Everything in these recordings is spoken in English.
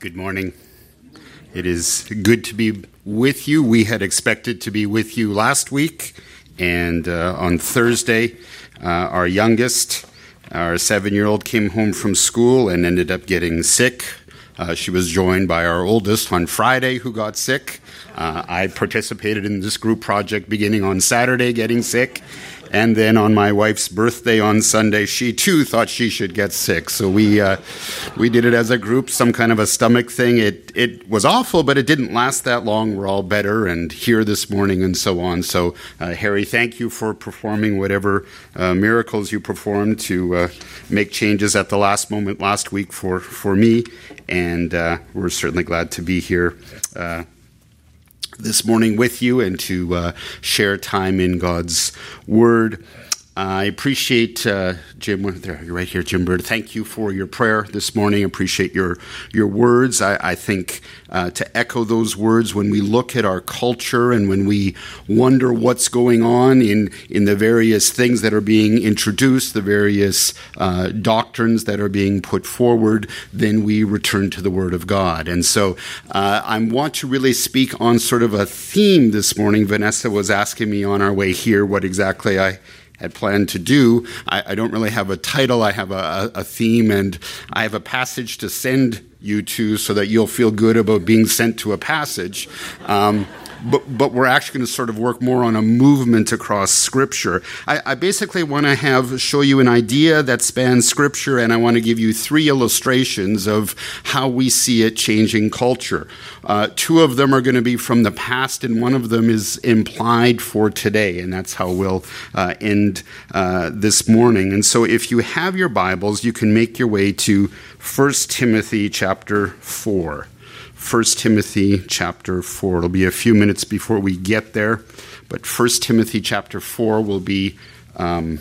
Good morning. It is good to be with you. We had expected to be with you last week, and uh, on Thursday, uh, our youngest, our seven year old, came home from school and ended up getting sick. Uh, she was joined by our oldest on Friday, who got sick. Uh, I participated in this group project beginning on Saturday, getting sick. And then on my wife's birthday on Sunday, she too thought she should get sick. So we uh, we did it as a group, some kind of a stomach thing. It it was awful, but it didn't last that long. We're all better and here this morning and so on. So uh, Harry, thank you for performing whatever uh, miracles you performed to uh, make changes at the last moment last week for for me. And uh, we're certainly glad to be here uh, this morning with you and to uh, share time in God's Word. I appreciate uh, Jim. There, you're right here, Jim Bird. Thank you for your prayer this morning. Appreciate your your words. I, I think uh, to echo those words when we look at our culture and when we wonder what's going on in in the various things that are being introduced, the various uh, doctrines that are being put forward, then we return to the Word of God. And so uh, I want to really speak on sort of a theme this morning. Vanessa was asking me on our way here what exactly I had planned to do. I, I, don't really have a title, I have a, a, theme, and I have a passage to send you to so that you'll feel good about being sent to a passage. Um, but, but we're actually going to sort of work more on a movement across Scripture. I, I basically want to have show you an idea that spans Scripture, and I want to give you three illustrations of how we see it changing culture. Uh, two of them are going to be from the past, and one of them is implied for today, and that's how we'll uh, end uh, this morning. And so, if you have your Bibles, you can make your way to 1 Timothy chapter 4. 1 Timothy chapter 4. It'll be a few minutes before we get there, but 1 Timothy chapter 4 will be. Um,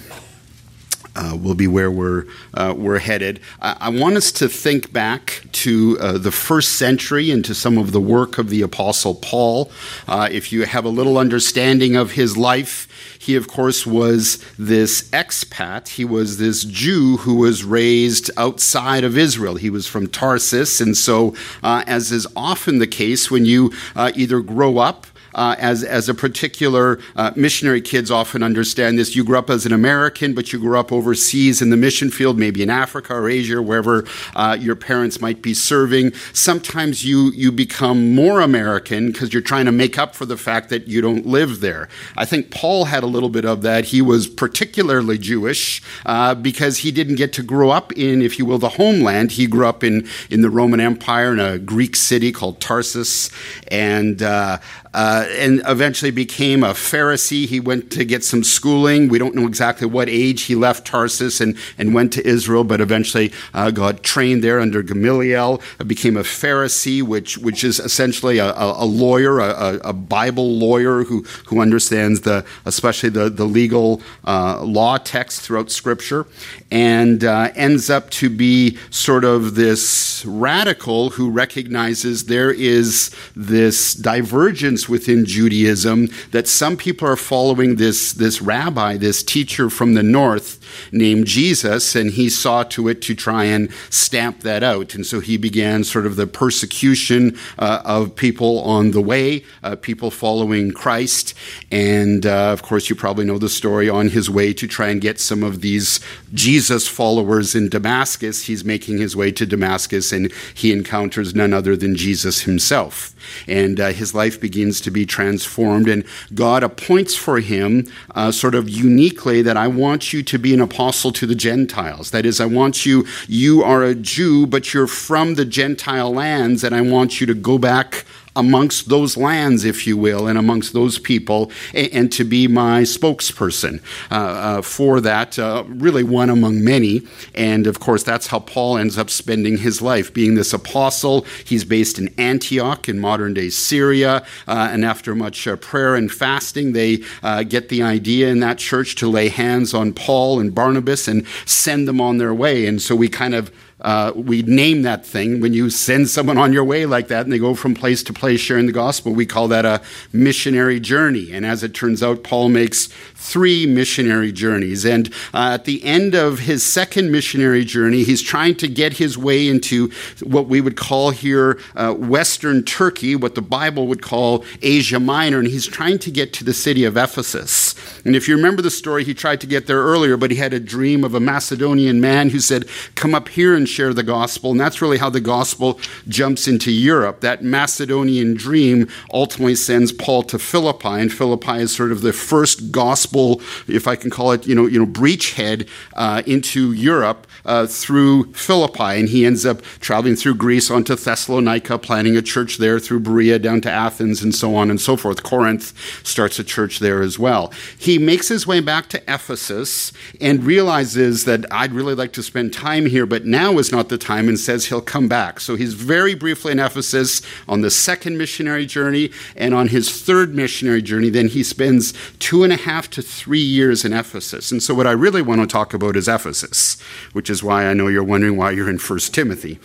uh, will be where we're uh, we're headed. I, I, want us to think back to uh, the first century and to some of the work of the Apostle Paul. Uh, if you have a little understanding of his life, he, of course, was this expat. He was this Jew who was raised outside of Israel. He was from Tarsus. And so, uh, as is often the case, when you uh, either grow up uh, as, as a particular uh, missionary kids often understand this. You grew up as an American, but you grew up overseas in the mission field, maybe in Africa or Asia, wherever uh, your parents might be serving. Sometimes you, you become more American because you're trying to make up for the fact that you don't live there. I think Paul had a little bit of that. He was particularly Jewish uh, because he didn't get to grow up in, if you will, the homeland. He grew up in, in the Roman Empire in a Greek city called Tarsus. And uh, uh, and eventually became a Pharisee. He went to get some schooling. We don't know exactly what age he left Tarsus and, and went to Israel, but eventually uh, got trained there under Gamaliel, uh, became a Pharisee, which, which is essentially a, a lawyer, a, a, Bible lawyer who, who understands the, especially the, the legal uh, law text throughout Scripture, and uh, ends up to be sort of this radical who recognizes there is this divergence within Judaism that some people are following this, this rabbi, this teacher from the north named Jesus, and he saw to it to try and stamp that out. And so he began sort of the persecution uh, of people on the way, uh, people following Christ. And uh, of course, you probably know the story on his way to try and get some of these Jesus followers in Damascus. He's making his way to Damascus and he encounters none other than Jesus himself. And uh, his life begins to be transformed. And God appoints for him uh, sort of uniquely that I want you to be an apostle to the Gentiles. That is, I want you, you are a Jew, but you're from the Gentile lands, and I want you to go back amongst those lands, if you will, and amongst those people, and, and to be my spokesperson uh, uh, for that, uh, really one among many. And of course, that's how Paul ends up spending his life, being this apostle. He's based in Antioch in modern day Syria, uh, and after much uh, prayer and fasting, they uh, get the idea in that church to lay hands on Paul and Barnabas and send them on their way. And so we kind of uh, we name that thing when you send someone on your way like that and they go from place to place sharing the gospel. We call that a missionary journey. And as it turns out, Paul makes three missionary journeys. And uh, at the end of his second missionary journey, he's trying to get his way into what we would call here uh, Western Turkey, what the Bible would call Asia Minor. And he's trying to get to the city of Ephesus. And if you remember the story, he tried to get there earlier, but he had a dream of a Macedonian man who said, Come up here and share the gospel. And that's really how the gospel jumps into Europe. That Macedonian dream ultimately sends Paul to Philippi, and Philippi is sort of the first gospel, if I can call it, you know, you know, breachhead uh, into Europe uh, through Philippi. And he ends up traveling through Greece onto Thessalonica, planting a church there through Berea down to Athens and so on and so forth. Corinth starts a church there as well. He makes his way back to Ephesus and realizes that I'd really like to spend time here, but now is not the time, and says he'll come back. So he's very briefly in Ephesus on the second missionary journey, and on his third missionary journey, then he spends two and a half to three years in Ephesus. And so what I really want to talk about is Ephesus, which is why I know you're wondering why you're in First Timothy.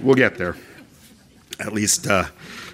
We'll get there. At least, uh,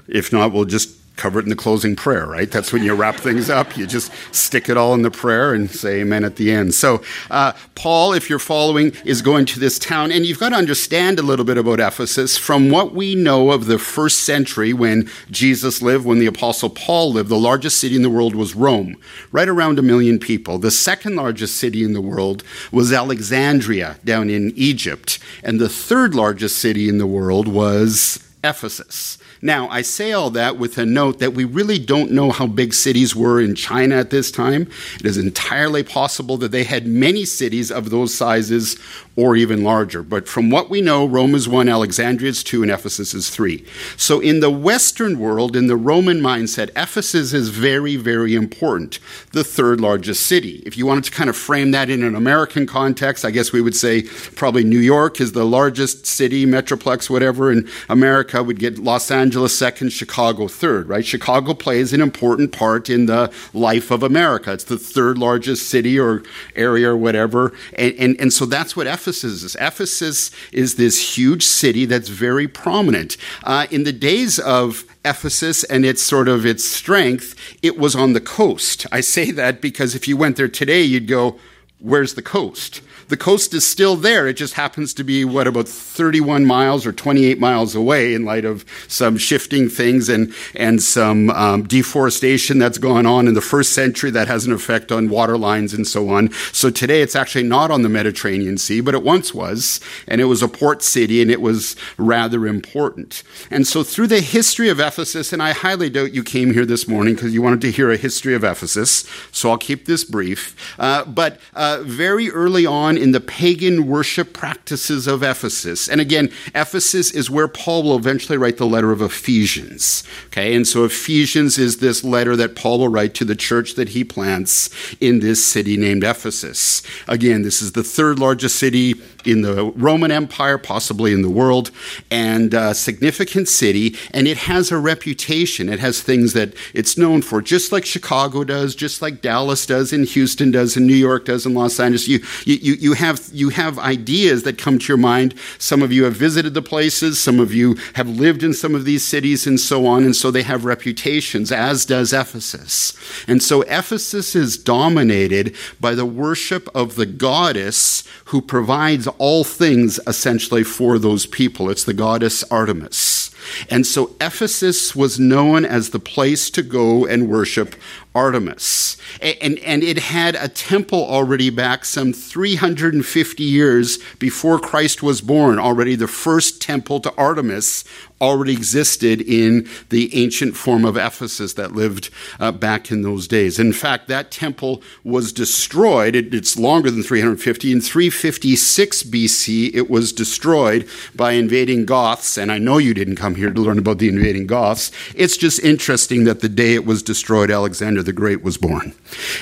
if not, we'll just cover it in the closing prayer, right? That's when you wrap things up. You just stick it all in the prayer and say amen at the end. So, uh, Paul, if you're following, is going to this town, and you've got to understand a little bit about Ephesus. From what we know of the first century when Jesus lived, when the Apostle Paul lived, the largest city in the world was Rome, right around a million people. The second largest city in the world was Alexandria down in Egypt, and the third largest city in the world was Ephesus. Now, I say all that with a note that we really don't know how big cities were in China at this time. It is entirely possible that they had many cities of those sizes or even larger. But from what we know, Rome is one, Alexandria is two, and Ephesus is three. So in the Western world, in the Roman mindset, Ephesus is very, very important, the third largest city. If you wanted to kind of frame that in an American context, I guess we would say probably New York is the largest city, metroplex, whatever, In America would get Los Angeles Angeles second, Chicago third, right? Chicago plays an important part in the life of America. It's the third largest city or area or whatever. And, and, and so that's what Ephesus is. Ephesus is this huge city that's very prominent. Uh, in the days of Ephesus and its sort of its strength, it was on the coast. I say that because if you went there today, you'd go, where's the coast? The coast is still there. It just happens to be, what, about 31 miles or 28 miles away in light of some shifting things and, and some um, deforestation that's gone on in the first century that has an effect on water lines and so on. So today it's actually not on the Mediterranean Sea, but it once was. And it was a port city and it was rather important. And so through the history of Ephesus, and I highly doubt you came here this morning because you wanted to hear a history of Ephesus, so I'll keep this brief. Uh, but uh, very early on, on in the pagan worship practices of Ephesus. And again, Ephesus is where Paul will eventually write the letter of Ephesians. Okay, and so Ephesians is this letter that Paul will write to the church that he plants in this city named Ephesus. Again, this is the third largest city in the Roman Empire, possibly in the world, and a significant city. And it has a reputation. It has things that it's known for, just like Chicago does, just like Dallas does, and Houston does, and New York does, and Los Angeles. You, you, you, have, you have ideas that come to your mind. Some of you have visited the places, some of you have lived in some of these cities, and so on. And so they have reputations, as does Ephesus. And so Ephesus is dominated by the worship of the goddess who provides all things essentially for those people. It's the goddess Artemis. And so Ephesus was known as the place to go and worship Artemis. And, and it had a temple already back some 350 years before Christ was born. Already the first temple to Artemis already existed in the ancient form of Ephesus that lived uh, back in those days. In fact, that temple was destroyed. It, it's longer than 350. In 356 BC, it was destroyed by invading Goths. And I know you didn't come here to learn about the invading Goths. It's just interesting that the day it was destroyed, Alexander the Great was born.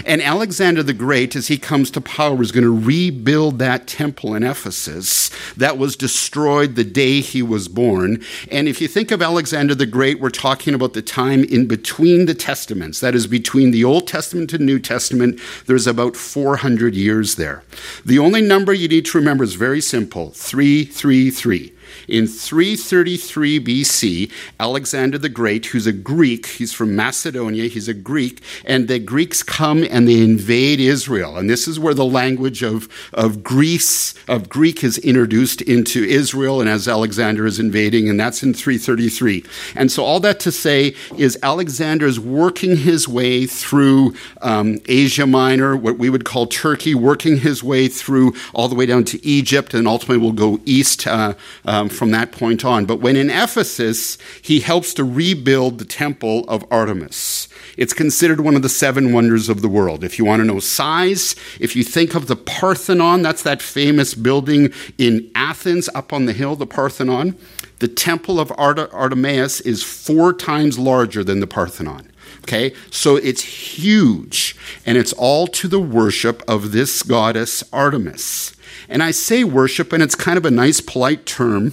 And Alexander the Great, as he comes to power, is going to rebuild that temple in Ephesus that was destroyed the day he was born. And if you think of Alexander the Great, we're talking about the time in between the Testaments. That is, between the Old Testament and New Testament, there's about 400 years there. The only number you need to remember is very simple 333. In 333 BC, Alexander the Great, who's a Greek, he's from Macedonia, he's a Greek, and the Greeks come and they invade Israel. And this is where the language of, of Greece, of Greek is introduced into Israel, and as Alexander is invading, and that's in 333. And so all that to say is Alexander is working his way through um, Asia Minor, what we would call Turkey, working his way through all the way down to Egypt, and ultimately will go east uh, um, from that point on. But when in Ephesus, he helps to rebuild the temple of Artemis. It's considered one of the seven wonders of the world. If you want to know size, if you think of the Parthenon, that's that famous building in Athens up on the hill, the Parthenon. The temple of Art- Artemis is four times larger than the Parthenon. Okay, so it's huge, and it's all to the worship of this goddess Artemis. And I say worship, and it's kind of a nice, polite term.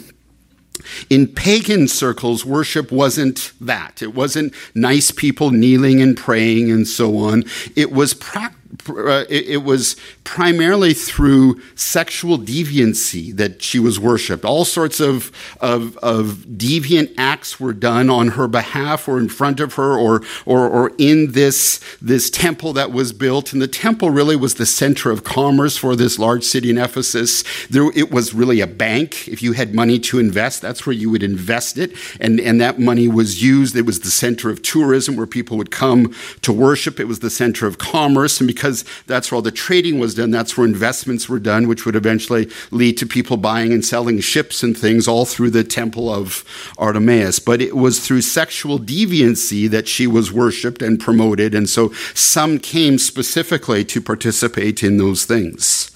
In pagan circles, worship wasn't that. It wasn't nice people kneeling and praying and so on. It was practical uh, it, it, was primarily through sexual deviancy that she was worshipped. All sorts of, of, of, deviant acts were done on her behalf or in front of her or, or, or in this, this temple that was built. And the temple really was the center of commerce for this large city in Ephesus. There, it was really a bank. If you had money to invest, that's where you would invest it. And, and that money was used. It was the center of tourism where people would come to worship. It was the center of commerce. And because because that's where all the trading was done. That's where investments were done, which would eventually lead to people buying and selling ships and things all through the temple of Artemis. But it was through sexual deviancy that she was worshipped and promoted. And so some came specifically to participate in those things.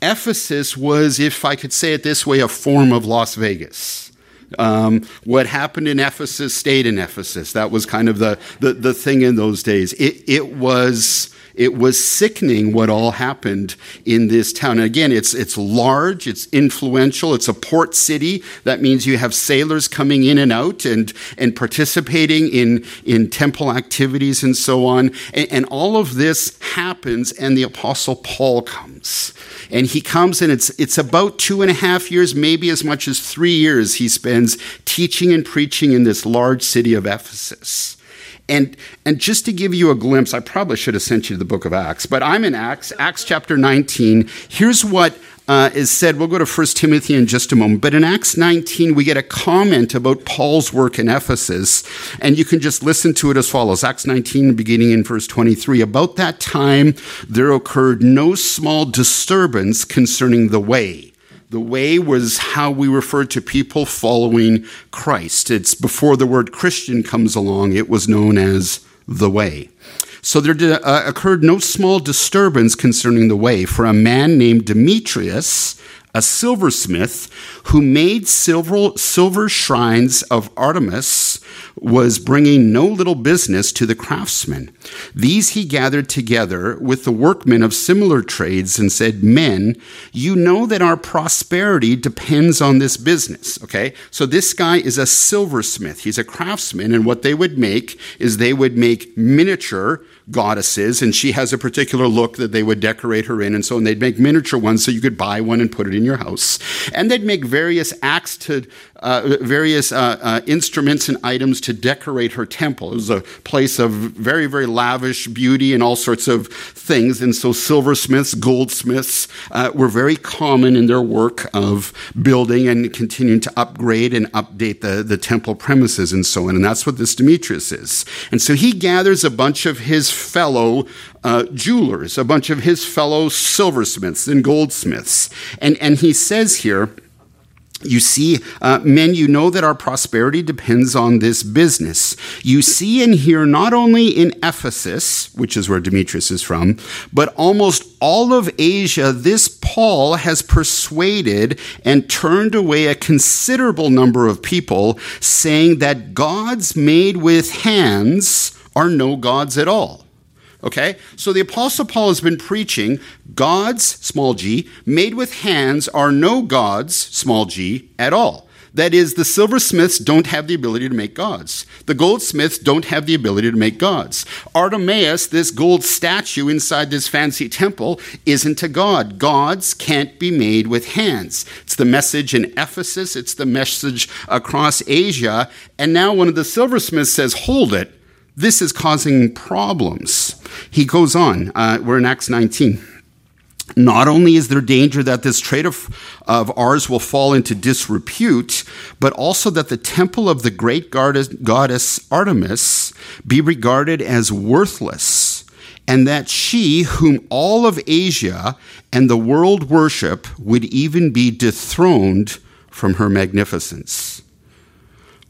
Ephesus was, if I could say it this way, a form of Las Vegas. Um, what happened in Ephesus stayed in Ephesus. That was kind of the, the, the thing in those days. It, it was it was sickening what all happened in this town. And again, it's, it's large, it's influential, it's a port city. That means you have sailors coming in and out and, and participating in, in temple activities and so on. And, and all of this happens, and the Apostle Paul comes. And he comes, and it's, it's about two and a half years, maybe as much as three years, he spends teaching and preaching in this large city of Ephesus. And, and just to give you a glimpse, I probably should have sent you the book of Acts, but I'm in Acts, Acts chapter 19. Here's what uh, is said. We'll go to 1 Timothy in just a moment. But in Acts 19, we get a comment about Paul's work in Ephesus, and you can just listen to it as follows Acts 19, beginning in verse 23. About that time, there occurred no small disturbance concerning the way the way was how we referred to people following Christ. It's before the word Christian comes along, it was known as the way. So there did, uh, occurred no small disturbance concerning the way, for a man named Demetrius, a silversmith, who made silver, silver shrines of Artemis, was bringing no little business to the craftsmen. These he gathered together with the workmen of similar trades and said, Men, you know that our prosperity depends on this business. Okay? So this guy is a silversmith. He's a craftsman, and what they would make is they would make miniature goddesses, and she has a particular look that they would decorate her in, and so on. They'd make miniature ones so you could buy one and put it in your house. And they'd make various acts to uh, various uh, uh, instruments and items to decorate her temple. It was a place of very, very lavish beauty and all sorts of things. And so silversmiths, goldsmiths uh, were very common in their work of building and continuing to upgrade and update the, the temple premises and so on. And that's what this Demetrius is. And so he gathers a bunch of his fellow uh, jewelers, a bunch of his fellow silversmiths and goldsmiths. And, and he says here, you see, uh, men, you know that our prosperity depends on this business. You see and hear not only in Ephesus, which is where Demetrius is from, but almost all of Asia, this Paul has persuaded and turned away a considerable number of people, saying that gods made with hands are no gods at all. Okay? So the Apostle Paul has been preaching gods, small g, made with hands are no gods, small g, at all. That is, the silversmiths don't have the ability to make gods. The goldsmiths don't have the ability to make gods. Artemis, this gold statue inside this fancy temple, isn't a god. Gods can't be made with hands. It's the message in Ephesus, it's the message across Asia. And now one of the silversmiths says, Hold it. This is causing problems. He goes on. Uh, we're in Acts 19. Not only is there danger that this trade of, of ours will fall into disrepute, but also that the temple of the great goddess, goddess Artemis be regarded as worthless, and that she, whom all of Asia and the world worship, would even be dethroned from her magnificence.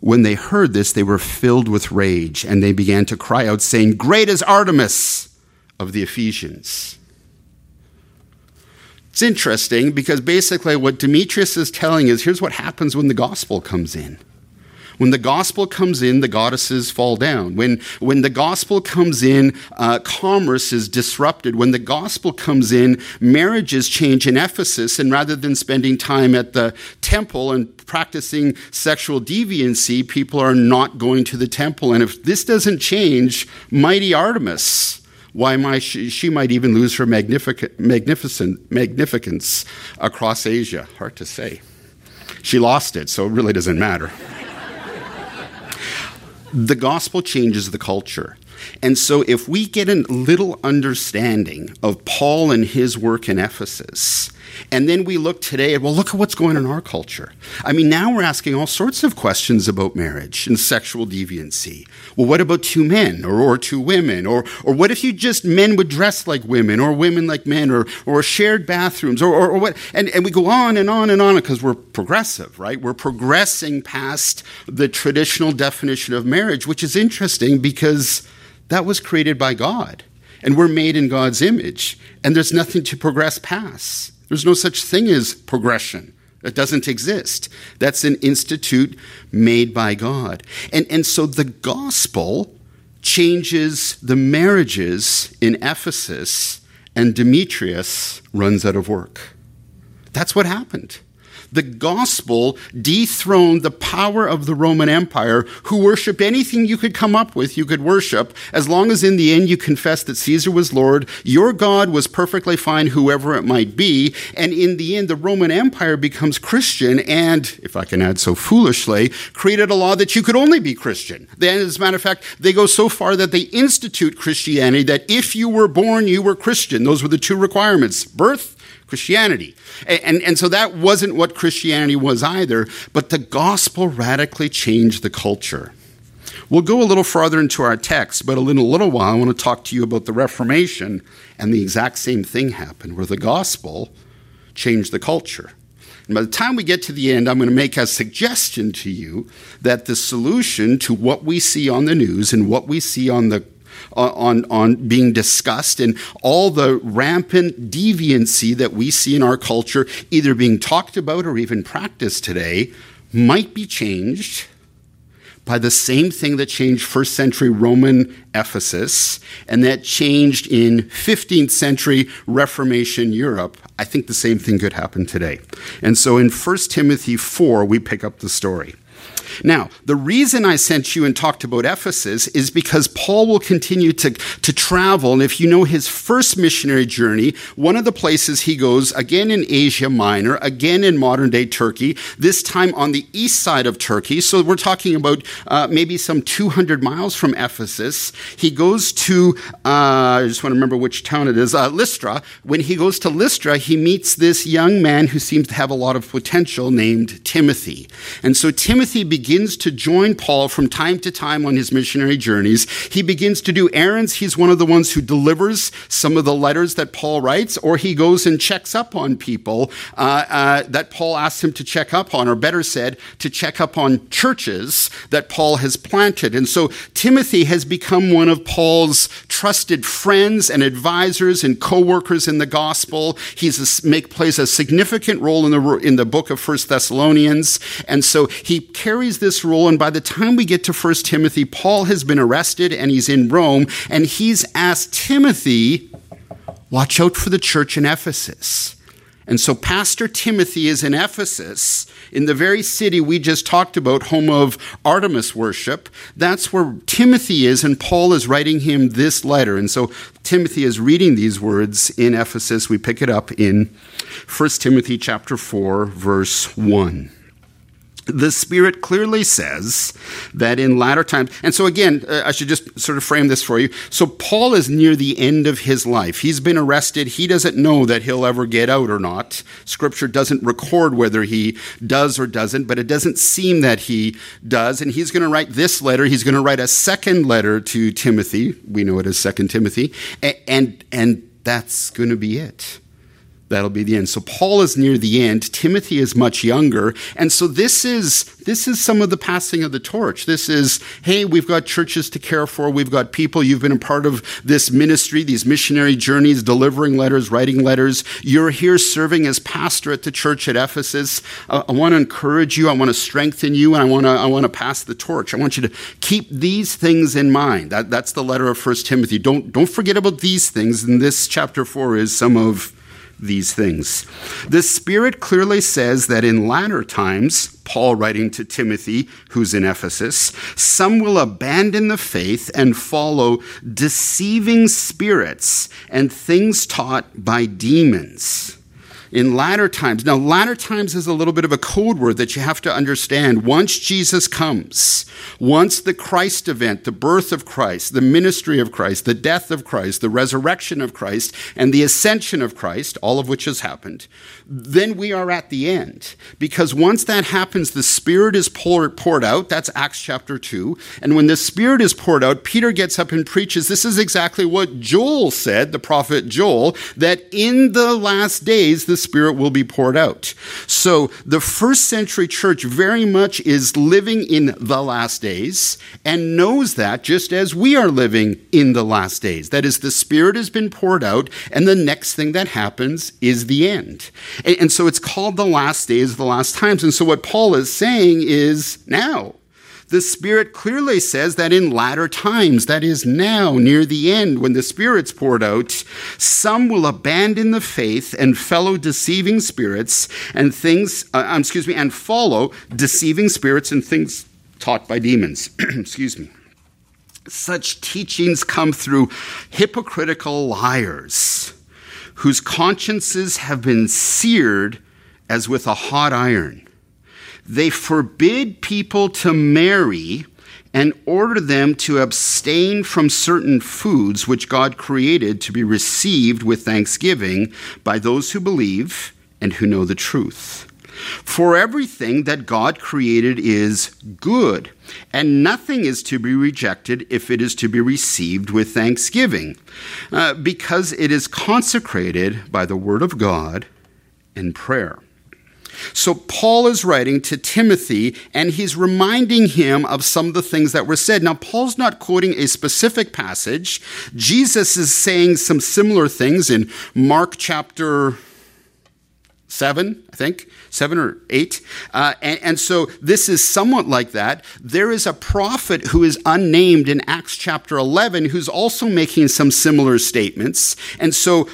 When they heard this, they were filled with rage, and they began to cry out, saying, Great is Artemis of the Ephesians. It's interesting because basically what Demetrius is telling is here's what happens when the gospel comes in. When the gospel comes in, the goddesses fall down. When, when the gospel comes in, uh, commerce is disrupted. When the gospel comes in, marriages change in Ephesus. And rather than spending time at the temple and practicing sexual deviancy, people are not going to the temple. And if this doesn't change, mighty Artemis why might she, might even lose her magnificent, magnificent magnificence across Asia. Hard to say. She lost it, so it really doesn't matter. The gospel changes the culture. And so, if we get a little understanding of Paul and his work in Ephesus, and then we look today at, well, look at what's going on in our culture. I mean, now we're asking all sorts of questions about marriage and sexual deviancy. Well, what about two men or, or two women? Or, or what if you just men would dress like women or women like men or, or shared bathrooms or, or, or what? And, and we go on and on and on because we're progressive, right? We're progressing past the traditional definition of marriage, which is interesting because that was created by God. And we're made in God's image. And there's nothing to progress past. There's no such thing as progression. It doesn't exist. That's an institute made by God. And, and so the gospel changes the marriages in Ephesus, and Demetrius runs out of work. That's what happened the gospel dethroned the power of the Roman Empire, who worshiped anything you could come up with, you could worship, as long as in the end you confessed that Caesar was Lord. Your God was perfectly fine, whoever it might be. And in the end, the Roman Empire becomes Christian and, if I can add so foolishly, created a law that you could only be Christian. Then, as a matter of fact, they go so far that they institute Christianity that if you were born, you were Christian. Those were the two requirements birth Christianity. And, and, and, so that wasn't what Christianity was either, but the gospel radically changed the culture. We'll go a little farther into our text, but in a little while, I want to talk to you about the Reformation, and the exact same thing happened, where the gospel changed the culture. And by the time we get to the end, I'm going to make a suggestion to you that the solution to what we see on the news and what we see on the on, on being discussed and all the rampant deviancy that we see in our culture, either being talked about or even practiced today, might be changed by the same thing that changed first century Roman Ephesus and that changed in 15th century Reformation Europe. I think the same thing could happen today. And so in 1 Timothy 4, we pick up the story. Now, the reason I sent you and talked about Ephesus is because Paul will continue to, to travel. And if you know his first missionary journey, one of the places he goes, again in Asia Minor, again in modern day Turkey, this time on the east side of Turkey. So we're talking about uh, maybe some 200 miles from Ephesus. He goes to, uh, I just want to remember which town it is, uh, Lystra. When he goes to Lystra, he meets this young man who seems to have a lot of potential named Timothy. And so Timothy begins to join Paul from time to time on his missionary journeys. He begins to do errands. He's one of the ones who delivers some of the letters that Paul writes, or he goes and checks up on people uh, uh, that Paul asks him to check up on, or better said, to check up on churches that Paul has planted. And so Timothy has become one of Paul's trusted friends and advisors and co-workers in the gospel. He make, plays a significant role in the, in the book of First Thessalonians. And so he carries this role. And by the time we get to 1 Timothy, Paul has been arrested and he's in Rome. And he's asked Timothy, watch out for the church in Ephesus. And so Pastor Timothy is in Ephesus, in the very city we just talked about, home of Artemis worship. That's where Timothy is, and Paul is writing him this letter. And so Timothy is reading these words in Ephesus. We pick it up in 1 Timothy chapter 4, verse 1 the Spirit clearly says that in latter times, and so again, uh, I should just sort of frame this for you. So Paul is near the end of his life. He's been arrested. He doesn't know that he'll ever get out or not. Scripture doesn't record whether he does or doesn't, but it doesn't seem that he does. And he's going to write this letter. He's going to write a second letter to Timothy. We know it as Second Timothy, and and, and that's going to be it that'll be the end. So Paul is near the end. Timothy is much younger. And so this is, this is some of the passing of the torch. This is, hey, we've got churches to care for. We've got people. You've been a part of this ministry, these missionary journeys, delivering letters, writing letters. You're here serving as pastor at the church at Ephesus. Uh, I want to encourage you. I want to strengthen you. And I want to, I want to pass the torch. I want you to keep these things in mind. That, that's the letter of First Timothy. Don't, don't forget about these things. And this chapter four is some of these things. The Spirit clearly says that in latter times, Paul writing to Timothy, who's in Ephesus, some will abandon the faith and follow deceiving spirits and things taught by demons in latter times. Now, latter times is a little bit of a code word that you have to understand. Once Jesus comes, once the Christ event, the birth of Christ, the ministry of Christ, the death of Christ, the resurrection of Christ, and the ascension of Christ, all of which has happened, then we are at the end. Because once that happens, the Spirit is poured, out. That's Acts chapter 2. And when the Spirit is poured out, Peter gets up and preaches. This is exactly what Joel said, the prophet Joel, that in the last days, the Spirit will be poured out. So the first century church very much is living in the last days and knows that just as we are living in the last days. That is, the Spirit has been poured out, and the next thing that happens is the end. And, and so it's called the last days, the last times. And so what Paul is saying is now the Spirit clearly says that in latter times, that is now, near the end, when the Spirit's poured out, some will abandon the faith and follow deceiving spirits and things, uh, um, excuse me, and follow deceiving spirits and things taught by demons. excuse me. Such teachings come through hypocritical liars whose consciences have been seared as with a hot iron they forbid people to marry and order them to abstain from certain foods which God created to be received with thanksgiving by those who believe and who know the truth. For everything that God created is good, and nothing is to be rejected if it is to be received with thanksgiving, uh, because it is consecrated by the Word of God and prayer. So Paul is writing to Timothy and he's reminding him of some of the things that were said. Now, Paul's not quoting a specific passage. Jesus is saying some similar things in Mark chapter seven, I think, seven or eight. Uh, and, and, so this is somewhat like that. There is a prophet who is unnamed in Acts chapter 11 who's also making some similar statements. And so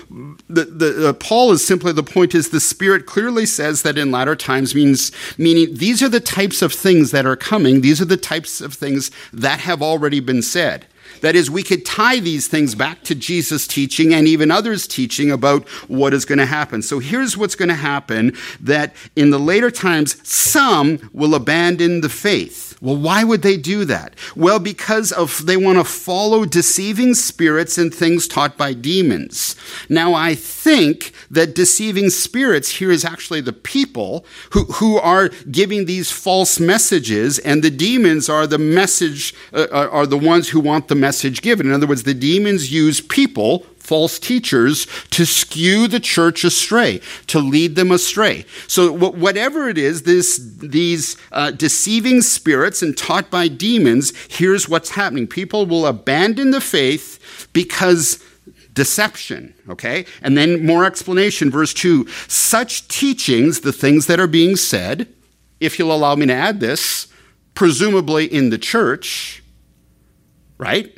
the, the, uh, Paul is simply the point is the Spirit clearly says that in latter times means, meaning these are the types of things that are coming. These are the types of things that have already been said. That is, we could tie these things back to Jesus' teaching and even others' teaching about what is going to happen. So here's what's going to happen that in the later times, some will abandon the faith. Well, why would they do that? Well, because of they want to follow deceiving spirits and things taught by demons. Now, I think that deceiving spirits here is actually the people who, who are giving these false messages, and the demons are the message, uh, are the ones who want the message given. In other words, the demons use people false teachers to skew the church astray, to lead them astray. So, whatever it is, this, these uh, deceiving spirits and taught by demons, here's what's happening. People will abandon the faith because deception, okay? And then more explanation, verse 2 such teachings, the things that are being said, if you'll allow me to add this, presumably in the church, right?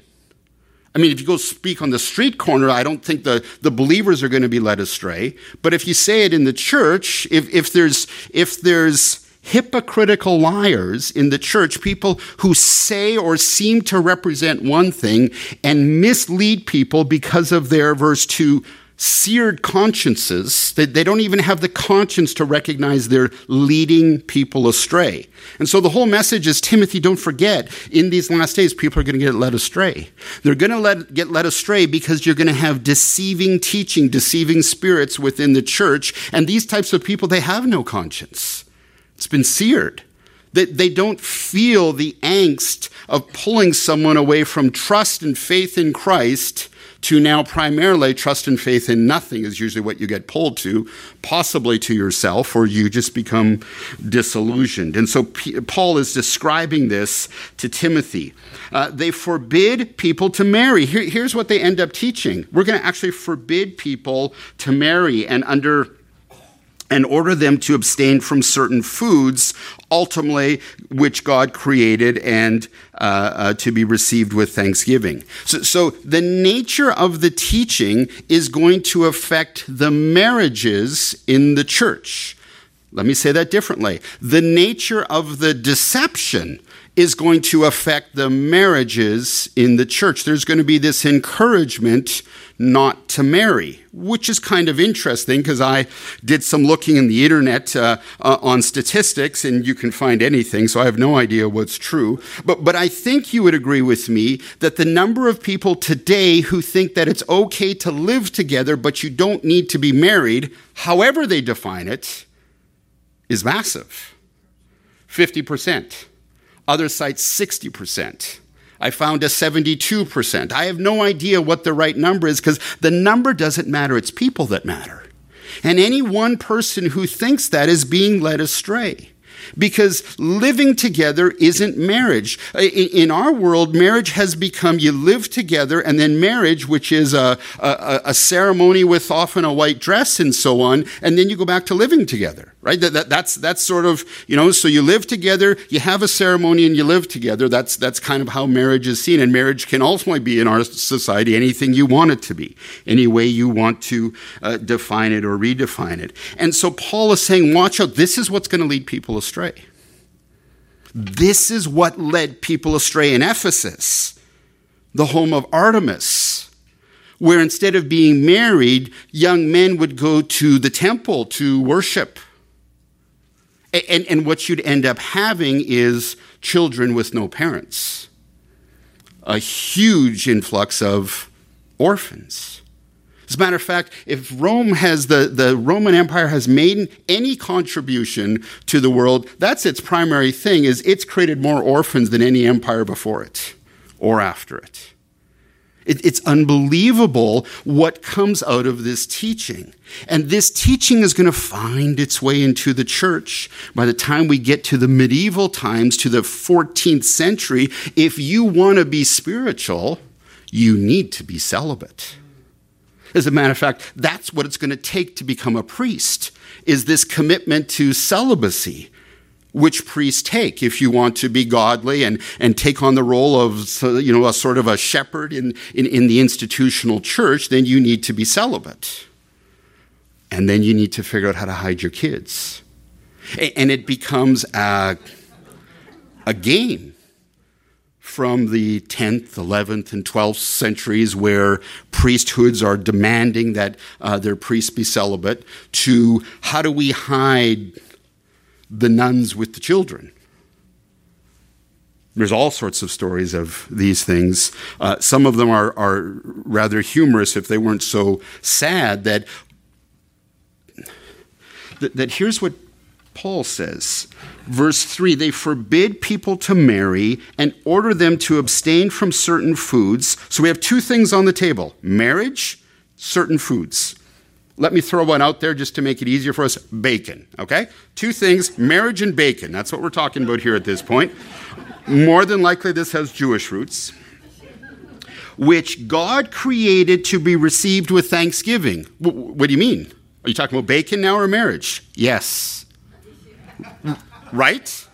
I mean, if you go speak on the street corner, I don't think the, the believers are going to be led astray. But if you say it in the church, if, if there's, if there's hypocritical liars in the church, people who say or seem to represent one thing and mislead people because of their, verse 2, seared consciences that they don't even have the conscience to recognize they're leading people astray. And so the whole message is Timothy, don't forget, in these last days, people are going to get led astray. They're going to let, get led astray because you're going to have deceiving teaching, deceiving spirits within the church. And these types of people, they have no conscience. It's been seared. That they don't feel the angst of pulling someone away from trust and faith in Christ to now primarily trust and faith in nothing is usually what you get pulled to, possibly to yourself, or you just become disillusioned. And so P- Paul is describing this to Timothy. Uh, they forbid people to marry. Here, here's what they end up teaching we're going to actually forbid people to marry and under and order them to abstain from certain foods, ultimately, which God created and uh, uh, to be received with thanksgiving. So, so the nature of the teaching is going to affect the marriages in the church. Let me say that differently. The nature of the deception is going to affect the marriages in the church. There's going to be this encouragement not to marry, which is kind of interesting because I did some looking in the internet uh, uh, on statistics and you can find anything, so I have no idea what's true. But, but I think you would agree with me that the number of people today who think that it's okay to live together but you don't need to be married, however they define it, is massive 50%. Other sites, 60%. I found a 72%. I have no idea what the right number is because the number doesn't matter, it's people that matter. And any one person who thinks that is being led astray because living together isn't marriage. In our world, marriage has become you live together, and then marriage, which is a, a, a, ceremony with often a white dress and so on, and then you go back to living together, right? That, that, that's, that's sort of, you know, so you live together, you have a ceremony, and you live together. That's, that's kind of how marriage is seen. And marriage can ultimately be in our society anything you want it to be, any way you want to uh, define it or redefine it. And so Paul is saying, watch out, this is what's going to lead people astray astray. This is what led people astray in Ephesus, the home of Artemis, where instead of being married, young men would go to the temple to worship. And, and what you'd end up having is children with no parents, a huge influx of orphans. As a matter of fact, if Rome has the, the Roman Empire has made any contribution to the world, that's its primary thing, is it's created more orphans than any empire before it or after it. It it's unbelievable what comes out of this teaching. And this teaching is going to find its way into the church by the time we get to the medieval times, to the 14th century. If you want to be spiritual, you need to be celibate. As a matter of fact, that's what it's going to take to become a priest, is this commitment to celibacy which priests take. If you want to be godly and, and take on the role of you know a sort of a shepherd in, in, in the institutional church then you need to be celibate. And then you need to figure out how to hide your kids. And it becomes a, a game from the 10th, 11th, and 12th centuries, where priesthoods are demanding that uh, their priests be celibate, to how do we hide the nuns with the children? There's all sorts of stories of these things. Uh, some of them are, are rather humorous if they weren't so sad that, that, that here's what Paul says. Verse 3 they forbid people to marry and order them to abstain from certain foods. So we have two things on the table marriage, certain foods. Let me throw one out there just to make it easier for us bacon, okay? Two things marriage and bacon. That's what we're talking about here at this point. More than likely, this has Jewish roots which God created to be received with thanksgiving. What do you mean? Are you talking about bacon now or marriage? Yes. Right?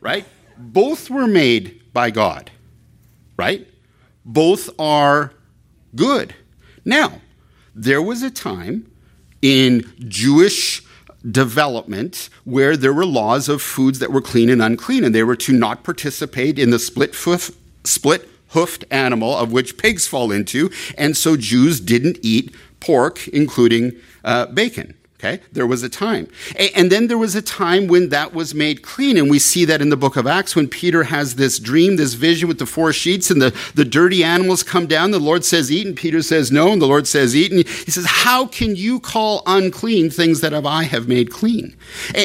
Right? both were made by God, right? Both are good. Now, there was a time in Jewish development where there were laws of foods that were clean and unclean, and they were to not participate in the split split hoofed animal of which pigs fall into, and so Jews didn't eat pork, including uh, bacon. Okay, there was a time. And then there was a time when that was made clean. And we see that in the book of Acts when Peter has this dream, this vision with the four sheets, and the, the dirty animals come down. The Lord says, Eat. And Peter says, No. And the Lord says, Eat. And he says, How can you call unclean things that I have made clean?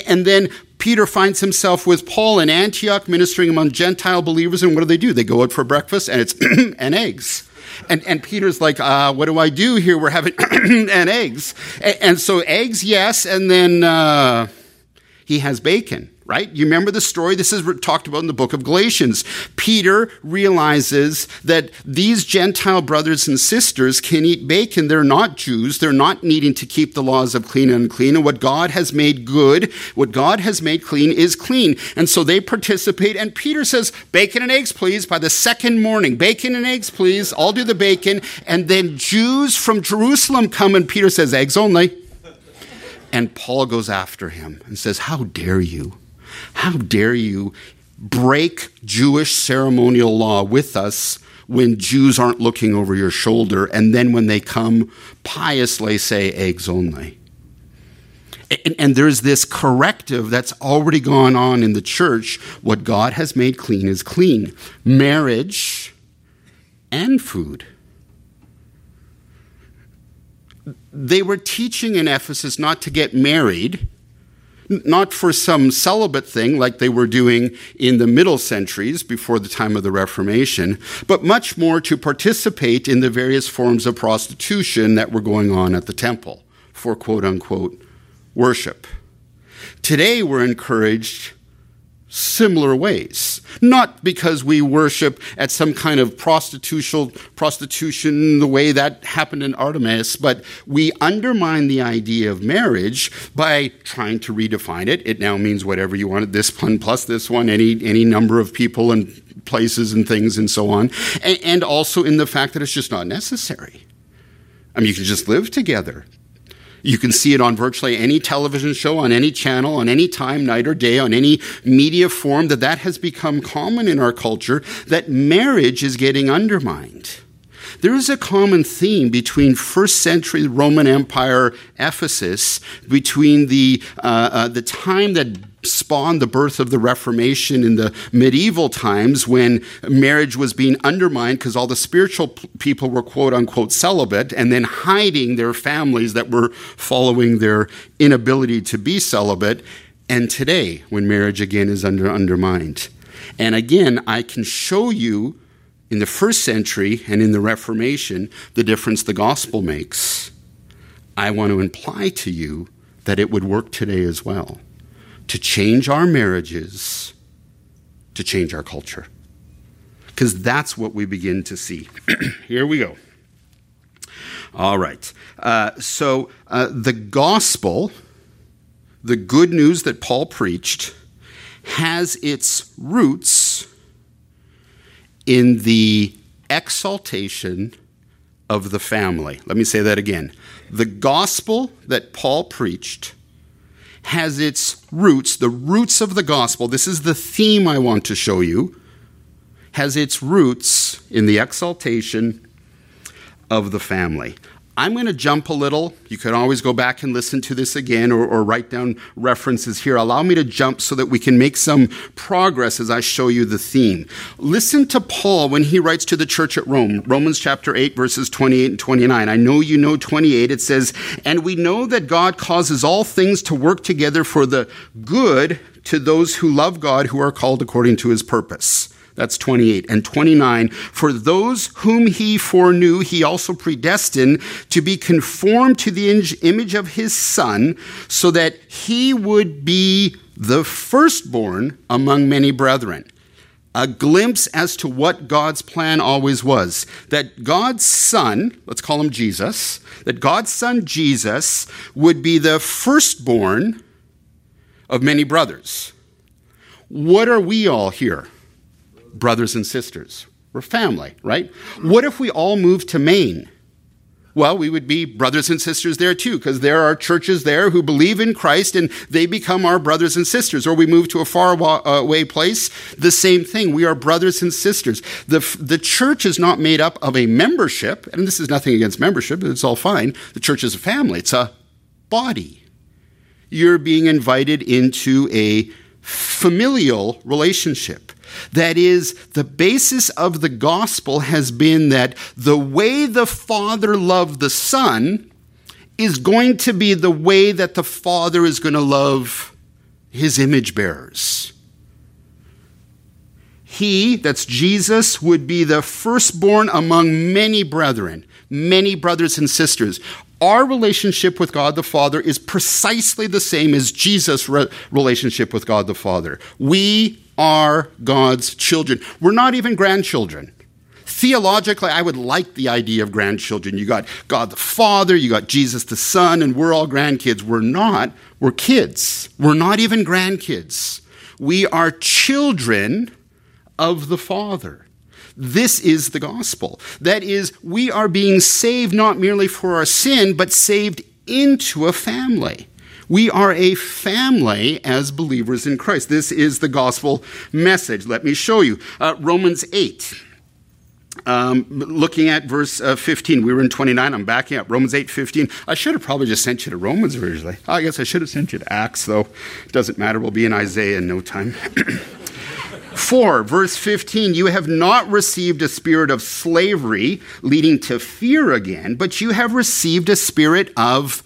And then Peter finds himself with Paul in Antioch ministering among Gentile believers. And what do they do? They go out for breakfast and it's and eggs. And, and Peter's like, uh, what do I do here? We're having and eggs. And, and, so eggs, yes. And then uh, he has bacon right? You remember the story? This is talked about in the book of Galatians. Peter realizes that these Gentile brothers and sisters can eat bacon. They're not Jews. They're not needing to keep the laws of clean and unclean. And what God has made good, what God has made clean is clean. And so they participate. And Peter says, bacon and eggs, please, by the second morning. Bacon and eggs, please. I'll do the bacon. And then Jews from Jerusalem come and Peter says, eggs only. And Paul goes after him and says, How dare you? How dare you break Jewish ceremonial law with us when Jews aren't looking over your shoulder, and then when they come, piously say eggs only? And, and, there's this corrective that's already gone on in the church. What God has made clean is clean marriage and food. They were teaching in Ephesus not to get married not for some celibate thing like they were doing in the middle centuries before the time of the Reformation, but much more to participate in the various forms of prostitution that were going on at the temple for quote unquote worship. Today we're encouraged similar ways. Not because we worship at some kind of prostitution, prostitution the way that happened in Artemis, but we undermine the idea of marriage by trying to redefine it. It now means whatever you want, this one plus this one, any, any number of people and places and things and so on. And, and also in the fact that it's just not necessary. I mean, you can just live together. You can see it on virtually any television show, on any channel, on any time, night or day, on any media form, that that has become common in our culture, that marriage is getting undermined. There is a common theme between first century Roman Empire Ephesus, between the, uh, uh, the time that spawned the birth of the Reformation in the medieval times when marriage was being undermined because all the spiritual people were quote unquote celibate and then hiding their families that were following their inability to be celibate. And today, when marriage again is under undermined. And again, I can show you in the first century and in the Reformation the difference the gospel makes. I want to imply to you that it would work today as well to change our marriages, to change our culture. Because that's what we begin to see. Here we go. All right. Uh, so uh, the gospel, the good news that Paul preached, has its roots in the exaltation of the family. Let me say that again. The gospel that Paul preached has its roots, the roots of the gospel, this is the theme I want to show you, has its roots in the exaltation of the family. I'm going to jump a little. You can always go back and listen to this again or, or, write down references here. Allow me to jump so that we can make some progress as I show you the theme. Listen to Paul when he writes to the church at Rome, Romans chapter 8, verses 28 and 29. I know you know 28. It says, And we know that God causes all things to work together for the good to those who love God, who are called according to his purpose. That's 28. And 29, for those whom he foreknew, he also predestined to be conformed to the image of his son, so that he would be the firstborn among many brethren. A glimpse as to what God's plan always was. That God's son, let's call him Jesus, that God's son Jesus would be the firstborn of many brothers. What are we all here? Brothers and sisters. We're family, right? What if we all moved to Maine? Well, we would be brothers and sisters there too, because there are churches there who believe in Christ and they become our brothers and sisters. Or we move to a far away uh, place, the same thing. We are brothers and sisters. The, the church is not made up of a membership, and this is nothing against membership, it's all fine. The church is a family, it's a body. You're being invited into a familial relationship. That is, the basis of the gospel has been that the way the Father loved the Son is going to be the way that the Father is going to love his image bearers. He, that's Jesus, would be the firstborn among many brethren, many brothers and sisters. Our relationship with God the Father is precisely the same as Jesus' re- relationship with God the Father. We are God's children. We're not even grandchildren. Theologically, I would like the idea of grandchildren. You got God the Father, you got Jesus the Son, and we're all grandkids. We're not. We're kids. We're not even grandkids. We are children of the Father. This is the gospel. That is, we are being saved not merely for our sin, but saved into a family. We are a family as believers in Christ. This is the gospel message. Let me show you. Uh, Romans 8. Um, looking at verse uh, 15, we were in 29. I'm backing up. Romans 8 15. I should have probably just sent you to Romans originally. I guess I should have sent you to Acts, though. Doesn't matter. We'll be in Isaiah in no time. 4, verse 15, you have not received a spirit of slavery leading to fear again, but you have received a spirit of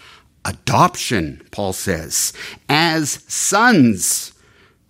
adoption, Paul says, as sons,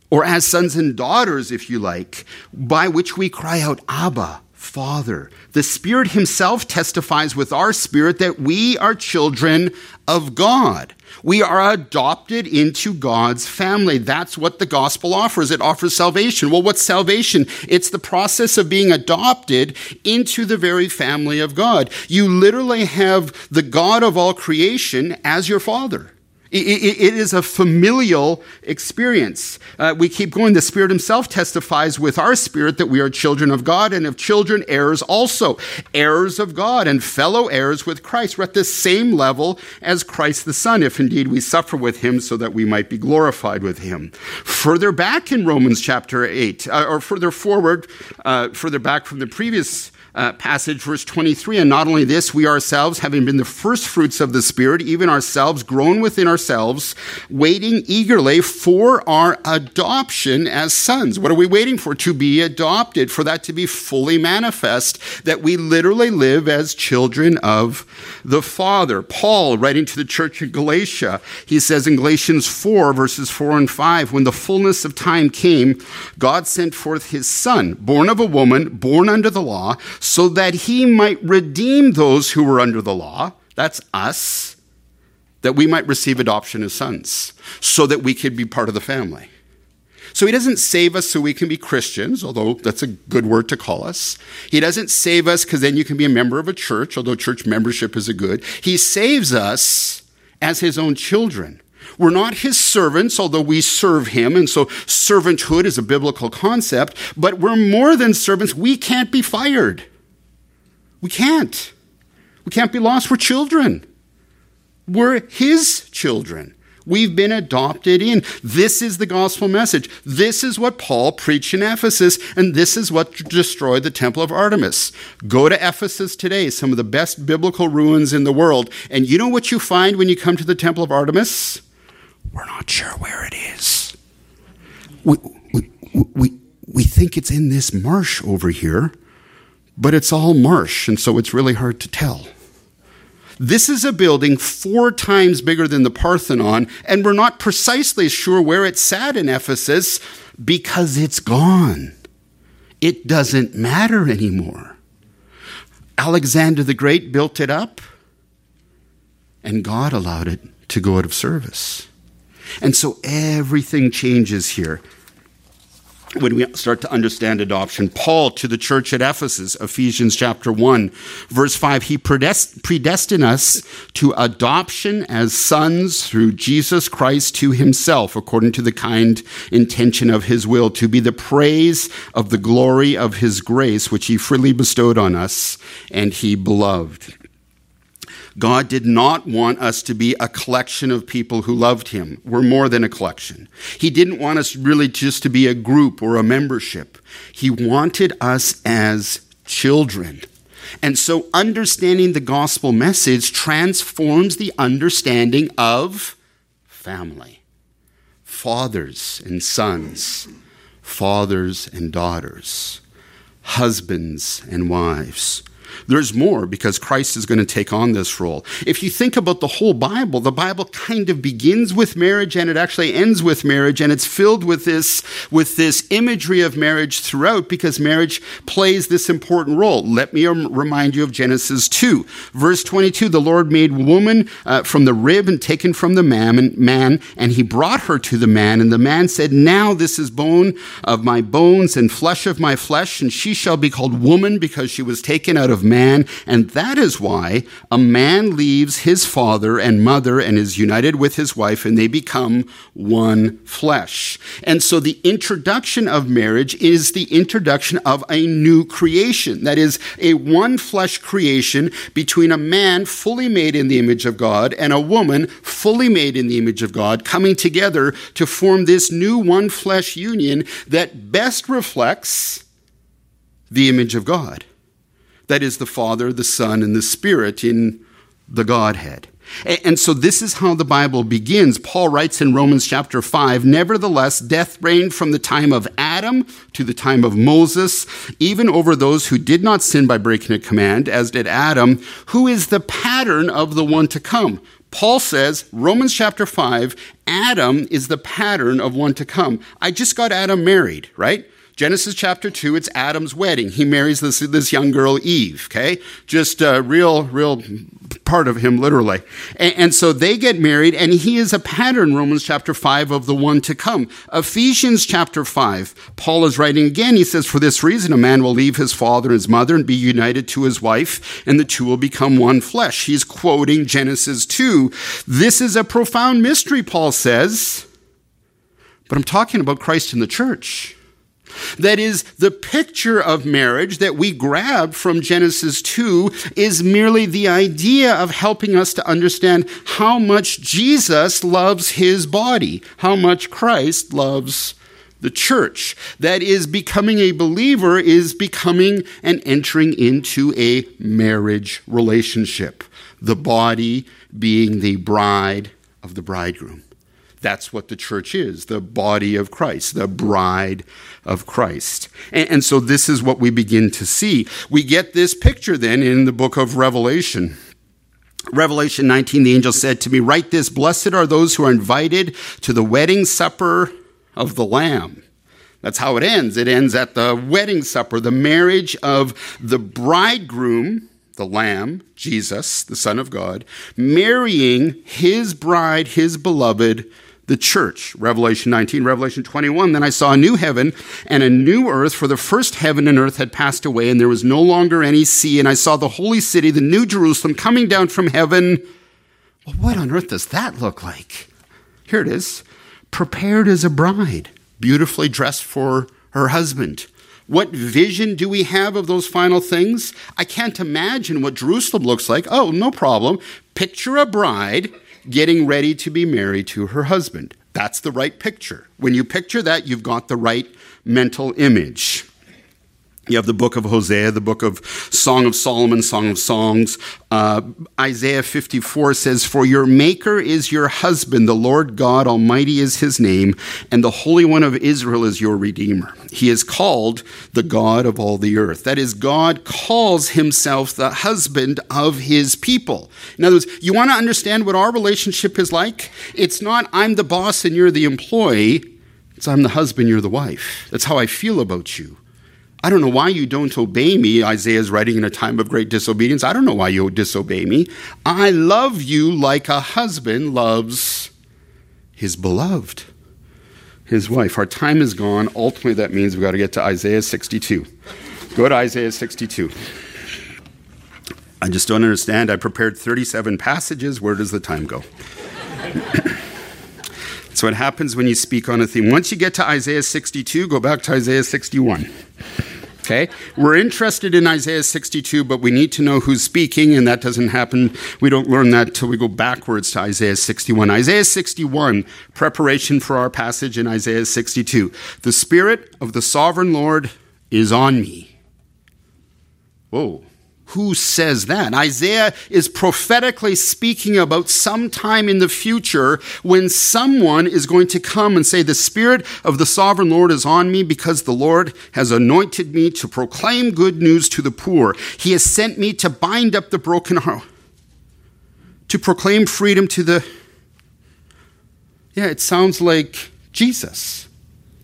or as sons and daughters, if you like, by which we cry out, Abba, Father. The Spirit Himself testifies with our spirit that we are children of God. We are adopted into God's family. That's what the gospel offers. It offers salvation. Well, what's salvation? It's the process of being adopted into the very family of God. You literally have the God of all creation as your father. It is a familial experience. Uh, we keep going. The Spirit Himself testifies with our spirit that we are children of God, and of children, heirs also, heirs of God, and fellow heirs with Christ. We're at the same level as Christ the Son, if indeed we suffer with Him so that we might be glorified with Him. Further back in Romans chapter 8, uh, or further forward, uh, further back from the previous uh, passage, verse 23. And not only this, we ourselves, having been the first fruits of the Spirit, even ourselves, grown within ourselves, waiting eagerly for our adoption as sons. What are we waiting for? To be adopted, for that to be fully manifest, that we literally live as children of the Father. Paul, writing to the church in Galatia, he says in Galatians 4, verses 4 and 5, when the fullness of time came, God sent forth his Son, born of a woman, born under the law, so that he might redeem those who were under the law. That's us. That we might receive adoption as sons, so that we could be part of the family. So he doesn't save us so we can be Christians, although that's a good word to call us. He doesn't save us because then you can be a member of a church, although church membership is a good. He saves us as his own children. We're not his servants, although we serve him, and so servanthood is a biblical concept, but we're more than servants. We can't be fired. We can't. We can't be lost. We're children. We're his children. We've been adopted in. This is the gospel message. This is what Paul preached in Ephesus, and this is what destroyed the temple of Artemis. Go to Ephesus today, some of the best biblical ruins in the world, and you know what you find when you come to the temple of Artemis? We're not sure where it is. We, we, we, we think it's in this marsh over here, but it's all marsh, and so it's really hard to tell. This is a building four times bigger than the Parthenon, and we're not precisely sure where it sat in Ephesus because it's gone. It doesn't matter anymore. Alexander the Great built it up, and God allowed it to go out of service. And so everything changes here. When we start to understand adoption. Paul to the church at Ephesus, Ephesians chapter 1, verse 5, he predestined us to adoption as sons through Jesus Christ to himself, according to the kind intention of his will, to be the praise of the glory of his grace, which he freely bestowed on us, and he beloved. God did not want us to be a collection of people who loved Him. We're more than a collection. He didn't want us really just to be a group or a membership. He wanted us as children. And so understanding the gospel message transforms the understanding of family. Fathers and sons, fathers and daughters, husbands and wives there's more because Christ is going to take on this role. If you think about the whole Bible, the Bible kind of begins with marriage and it actually ends with marriage and it's filled with this, with this imagery of marriage throughout because marriage plays this important role. Let me remind you of Genesis 2. Verse 22, the Lord made woman uh, from the rib and taken from the man, man, and he brought her to the man. And the man said, now this is bone of my bones and flesh of my flesh, and she shall be called woman because she was taken out of man man, and that is why a man leaves his father and mother and is united with his wife, and they become one flesh. And so the introduction of marriage is the introduction of a new creation. That is, a one flesh creation between a man fully made in the image of God and a woman fully made in the image of God coming together to form this new one flesh union that best reflects the image of God. That is the Father, the Son, and the Spirit in the Godhead. And so this is how the Bible begins. Paul writes in Romans chapter 5 Nevertheless, death reigned from the time of Adam to the time of Moses, even over those who did not sin by breaking a command, as did Adam, who is the pattern of the one to come. Paul says, Romans chapter 5, Adam is the pattern of one to come. I just got Adam married, right? Genesis chapter 2, it's Adam's wedding. He marries this, this young girl, Eve, okay? Just a real, real part of him, literally. And, and, so they get married, and he is a pattern, Romans chapter 5, of the one to come. Ephesians chapter 5, Paul is writing again. He says, For this reason, a man will leave his father and his mother and be united to his wife, and the two will become one flesh. He's quoting Genesis 2. This is a profound mystery, Paul says. But I'm talking about Christ in the church. That is, the picture of marriage that we grab from Genesis 2 is merely the idea of helping us to understand how much Jesus loves his body, how much Christ loves the church. That is, becoming a believer is becoming and entering into a marriage relationship, the body being the bride of the bridegroom. That's what the church is the body of Christ, the bride of Christ. And, and, so this is what we begin to see. We get this picture then in the book of Revelation. Revelation 19, the angel said to me, Write this Blessed are those who are invited to the wedding supper of the Lamb. That's how it ends. It ends at the wedding supper, the marriage of the bridegroom the Lamb, Jesus, the Son of God, marrying his bride, his beloved, the church. Revelation 19, Revelation 21. Then I saw a new heaven and a new earth, for the first heaven and earth had passed away, and there was no longer any sea. And I saw the holy city, the new Jerusalem, coming down from heaven. Well, what on earth does that look like? Here it is prepared as a bride, beautifully dressed for her husband. What vision do we have of those final things? I can't imagine what Jerusalem looks like. Oh, no problem. Picture a bride getting ready to be married to her husband. That's the right picture. When you picture that, you've got the right mental image. You have the book of Hosea, the book of Song of Solomon, Song of Songs. Uh, Isaiah 54 says, For your maker is your husband, the Lord God Almighty is his name, and the Holy One of Israel is your Redeemer. He is called the God of all the earth. That is, God calls himself the husband of his people. In other words, you want to understand what our relationship is like? It's not, I'm the boss and you're the employee. It's, I'm the husband, you're the wife. That's how I feel about you. I don't know why you don't obey me. Isaiah is writing in a time of great disobedience. I don't know why you disobey me. I love you like a husband loves his beloved. his wife. Our time is gone. Ultimately, that means we've got to get to Isaiah 62. Go to Isaiah 62. I just don't understand. I prepared 37 passages. Where does the time go? so, what happens when you speak on a theme? Once you get to Isaiah 62, go back to Isaiah 61. Okay? We're interested in Isaiah 62, but we need to know who's speaking, and that doesn't happen. We don't learn that until we go backwards to Isaiah 61. Isaiah 61, preparation for our passage in Isaiah 62. The Spirit of the sovereign Lord is on me. Whoa. Who says that? Isaiah is prophetically speaking about some time in the future when someone is going to come and say, The Spirit of the sovereign Lord is on me because the Lord has anointed me to proclaim good news to the poor. He has sent me to bind up the broken heart, to proclaim freedom to the. Yeah, it sounds like Jesus.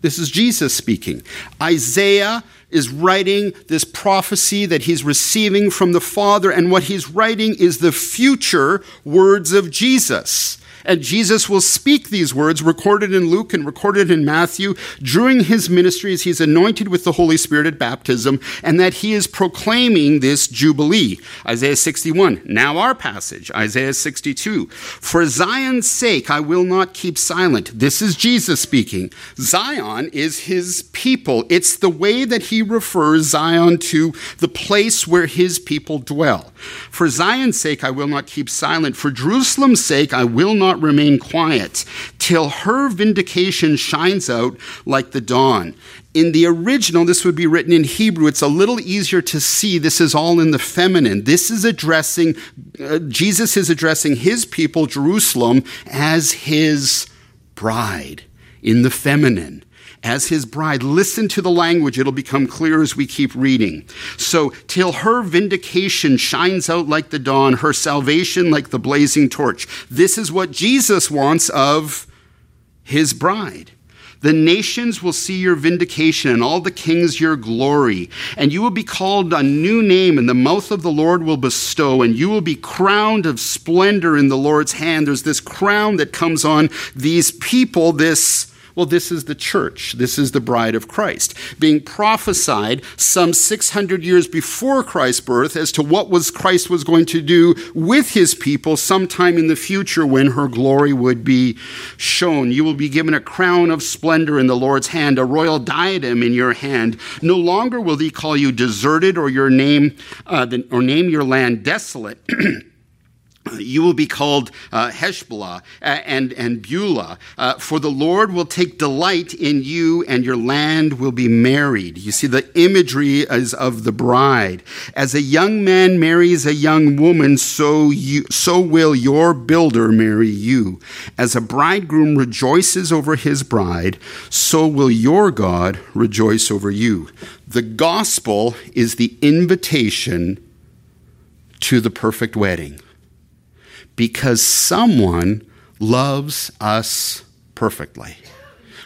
This is Jesus speaking. Isaiah is writing this prophecy that he's receiving from the Father, and what he's writing is the future words of Jesus. And Jesus will speak these words recorded in Luke and recorded in Matthew during his ministry as he's anointed with the Holy Spirit at baptism, and that he is proclaiming this Jubilee. Isaiah 61. Now our passage, Isaiah 62. For Zion's sake, I will not keep silent. This is Jesus speaking. Zion is his people. It's the way that he refers Zion to the place where his people dwell. For Zion's sake, I will not keep silent. For Jerusalem's sake, I will not remain quiet till her vindication shines out like the dawn. In the original, this would be written in Hebrew. It's a little easier to see. This is all in the feminine. This is addressing, uh, Jesus is addressing his people, Jerusalem, as his bride in the feminine as his bride. Listen to the language. It'll become clear as we keep reading. So, till her vindication shines out like the dawn, her salvation like the blazing torch. This is what Jesus wants of his bride. The nations will see your vindication, and all the kings your glory. And you will be called a new name, and the mouth of the Lord will bestow, and you will be crowned of splendor in the Lord's hand. There's this crown that comes on these people, this well, this is the church. This is the bride of Christ, being prophesied some 600 years before Christ's birth as to what was Christ was going to do with his people sometime in the future when her glory would be shown. You will be given a crown of splendor in the Lord's hand, a royal diadem in your hand. No longer will he call you deserted or your name uh, or name your land desolate. you will be called uh, Hephzibah and, and Beulah, uh, for the Lord will take delight in you and your land will be married. You see, the imagery is of the bride. As a young man marries a young woman, so, you, so will your builder marry you. As a bridegroom rejoices over his bride, so will your God rejoice over you. The gospel is the invitation to the perfect wedding because someone loves us perfectly,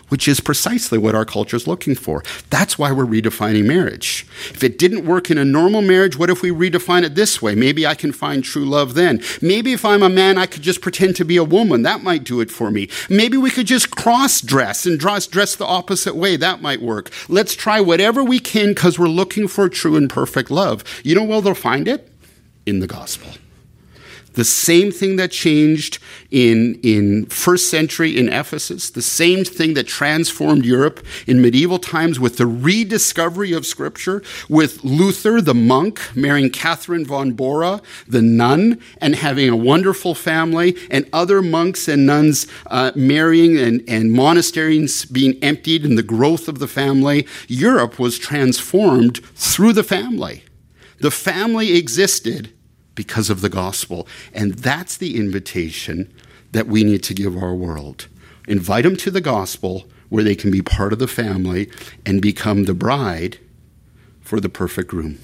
which is precisely what our culture is looking for. That's why we're redefining marriage. If it didn't work in a normal marriage, what if we redefine it this way? Maybe I can find true love then. Maybe if I'm a man, I could just pretend to be a woman. That might do it for me. Maybe we could just cross dress and dress the opposite way. That might work. Let's try whatever we can because we're looking for true and perfect love. You know where they'll find it? In the gospel. The same thing that changed in, in first century in Ephesus, the same thing that transformed Europe in medieval times with the rediscovery of Scripture, with Luther, the monk, marrying Catherine von Bora, the nun, and having a wonderful family, and other monks and nuns uh, marrying and, and monasteries being emptied and the growth of the family. Europe was transformed through the family. The family existed because of the gospel. And that's the invitation that we need to give our world. Invite them to the gospel where they can be part of the family and become the bride for the perfect groom.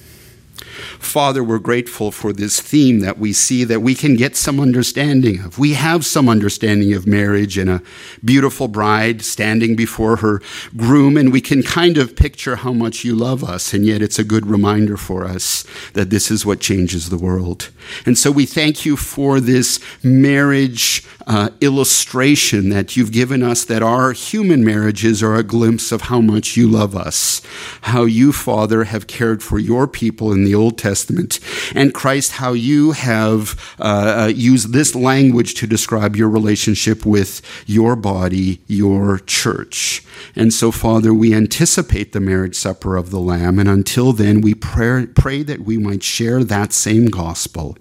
Father, we're grateful for this theme that we see that we can get some understanding of. We have some understanding of marriage and a beautiful bride standing before her groom, and we can kind of picture how much you love us, and yet it's a good reminder for us that this is what changes the world. And so we thank you for this marriage uh, illustration that you've given us that our human marriages are a glimpse of how much you love us, how you, Father, have cared for your people in the Old Testament, and Christ, how you have uh, uh, used this language to describe your relationship with your body, your church. And so, Father, we anticipate the marriage supper of the Lamb, and until then, we pray, pray that we might share that same gospel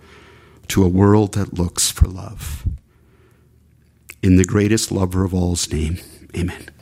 to a world that looks for love in the greatest lover of all's name. Amen.